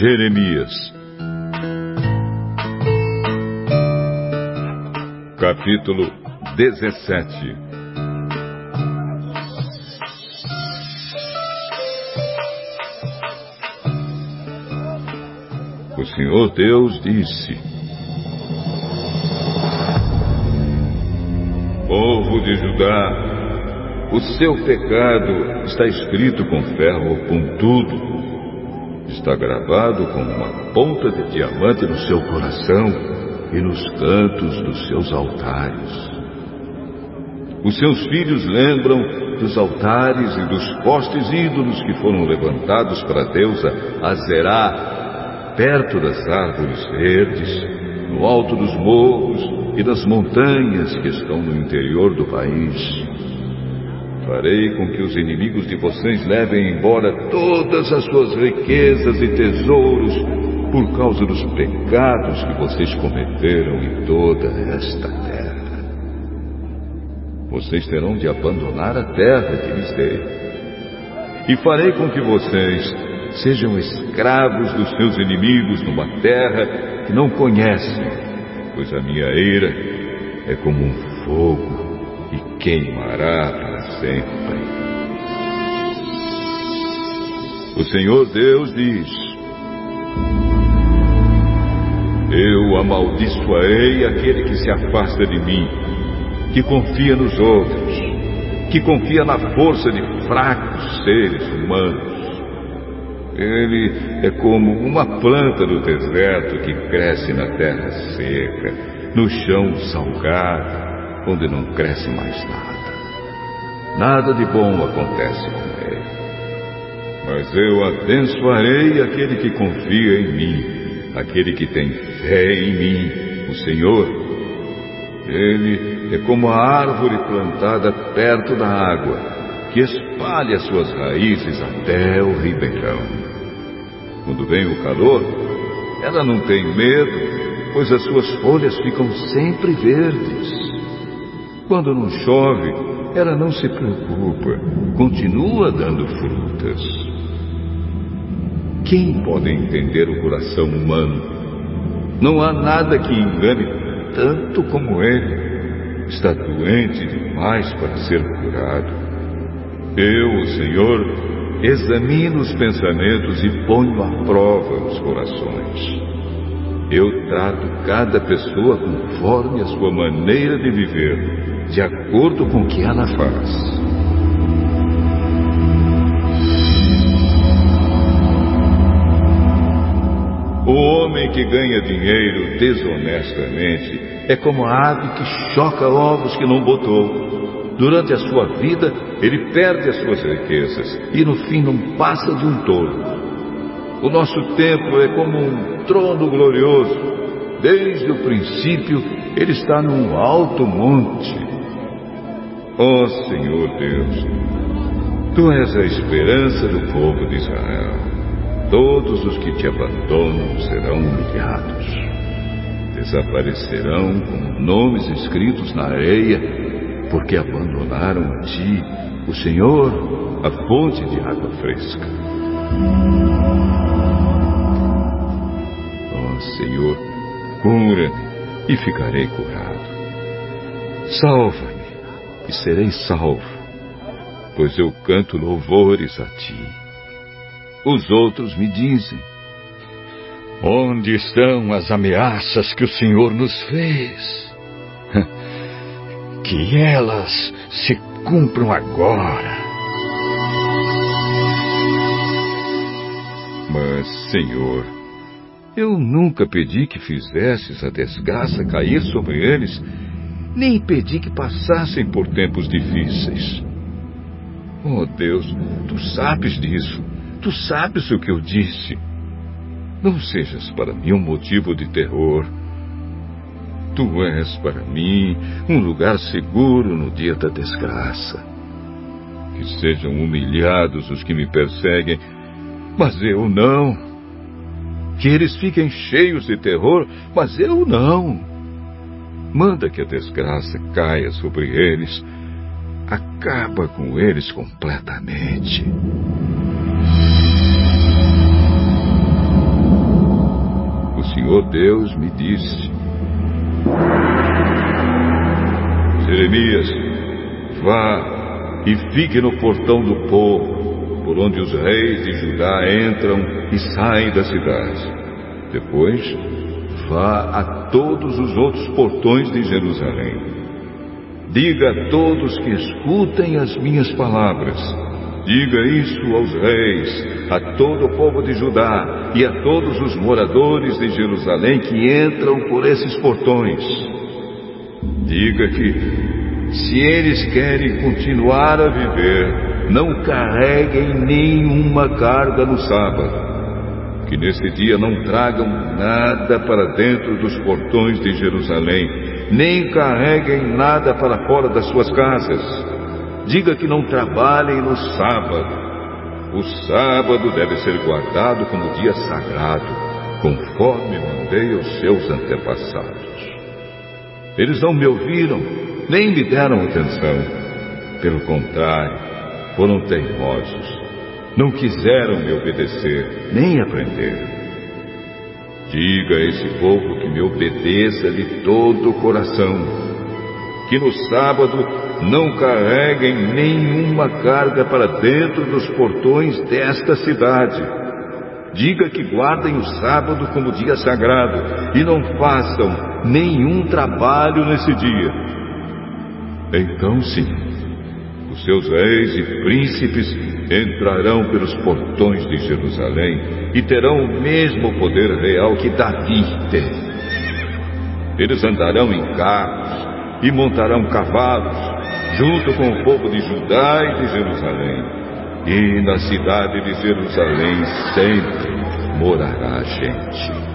Jeremias. Capítulo 17 O Senhor Deus disse: Povo de Judá, o seu pecado está escrito com ferro pontudo está gravado com uma ponta de diamante no seu coração e nos cantos dos seus altares. Os seus filhos lembram dos altares e dos postes ídolos que foram levantados para a deusa Azerá, perto das árvores verdes, no alto dos morros e das montanhas que estão no interior do país. Farei com que os inimigos de vocês levem embora todas as suas riquezas e tesouros por causa dos pecados que vocês cometeram em toda esta terra. Vocês terão de abandonar a terra que lhes dei. E farei com que vocês sejam escravos dos seus inimigos numa terra que não conhecem, pois a minha ira é como um fogo e queimará para sempre. O Senhor Deus diz: Eu amaldiçoarei aquele que se afasta de mim, que confia nos outros, que confia na força de fracos seres humanos. Ele é como uma planta do deserto que cresce na terra seca, no chão salgado onde não cresce mais nada. Nada de bom acontece com ele. Mas eu abençoarei aquele que confia em mim, aquele que tem fé em mim, o Senhor. Ele é como a árvore plantada perto da água, que espalha suas raízes até o ribeirão. Quando vem o calor, ela não tem medo, pois as suas folhas ficam sempre verdes. Quando não chove, ela não se preocupa, continua dando frutas. Quem pode entender o coração humano? Não há nada que engane tanto como ele. Está doente demais para ser curado. Eu, o Senhor, examino os pensamentos e ponho à prova os corações. Eu trato cada pessoa conforme a sua maneira de viver de acordo com o que ela faz. O homem que ganha dinheiro desonestamente é como a ave que choca ovos que não botou. Durante a sua vida, ele perde as suas riquezas e no fim não passa de um tolo. O nosso tempo é como um trono glorioso. Desde o princípio, ele está num alto monte. Ó oh, Senhor Deus, Tu és a esperança do povo de Israel. Todos os que te abandonam serão humilhados. Desaparecerão como nomes escritos na areia, porque abandonaram a ti, o Senhor, a fonte de água fresca. Senhor, cura-me e ficarei curado. Salva-me e serei salvo, pois eu canto louvores a ti. Os outros me dizem: Onde estão as ameaças que o Senhor nos fez? Que elas se cumpram agora. Mas, Senhor, eu nunca pedi que fizesses a desgraça cair sobre eles nem pedi que passassem por tempos difíceis. Oh Deus, tu sabes disso. Tu sabes o que eu disse. Não sejas para mim um motivo de terror. Tu és para mim um lugar seguro no dia da desgraça. Que sejam humilhados os que me perseguem, mas eu não. Que eles fiquem cheios de terror, mas eu não. Manda que a desgraça caia sobre eles. Acaba com eles completamente. Senhor Deus me disse: Jeremias, vá e fique no portão do povo, por onde os reis de Judá entram e saem da cidade. Depois, vá a todos os outros portões de Jerusalém. Diga a todos que escutem as minhas palavras. Diga isso aos reis, a todo o povo de Judá e a todos os moradores de Jerusalém que entram por esses portões. Diga que, se eles querem continuar a viver, não carreguem nenhuma carga no sábado que nesse dia não tragam nada para dentro dos portões de Jerusalém, nem carreguem nada para fora das suas casas. Diga que não trabalhem no sábado. O sábado deve ser guardado como dia sagrado, conforme mandei aos seus antepassados. Eles não me ouviram, nem me deram atenção. Pelo contrário, foram teimosos não quiseram me obedecer, nem aprender. Diga a esse povo que me obedeça de todo o coração, que no sábado não carreguem nenhuma carga para dentro dos portões desta cidade. Diga que guardem o sábado como dia sagrado e não façam nenhum trabalho nesse dia. Então sim, os seus reis e príncipes entrarão pelos portões de Jerusalém e terão o mesmo poder real que Davi tem. Eles andarão em carros e montarão cavalos, junto com o povo de Judá e de Jerusalém. E na cidade de Jerusalém sempre morará gente.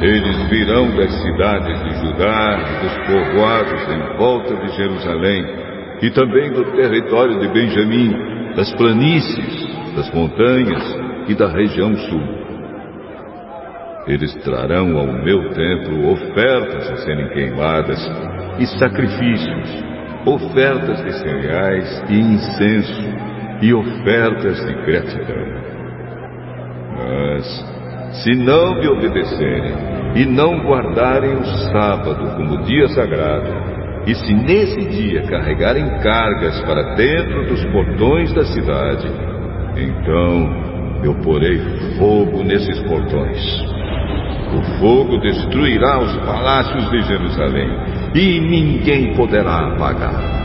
Eles virão das cidades de Judá, dos povoados em volta de Jerusalém, e também do território de Benjamim, das planícies, das montanhas e da região sul. Eles trarão ao meu templo ofertas a serem queimadas e sacrifícios, ofertas de cereais e incenso e ofertas de gratidão. Mas, se não me obedecerem e não guardarem o sábado como dia sagrado, e se nesse dia carregarem cargas para dentro dos portões da cidade, então eu porei fogo nesses portões. O fogo destruirá os palácios de Jerusalém e ninguém poderá apagar.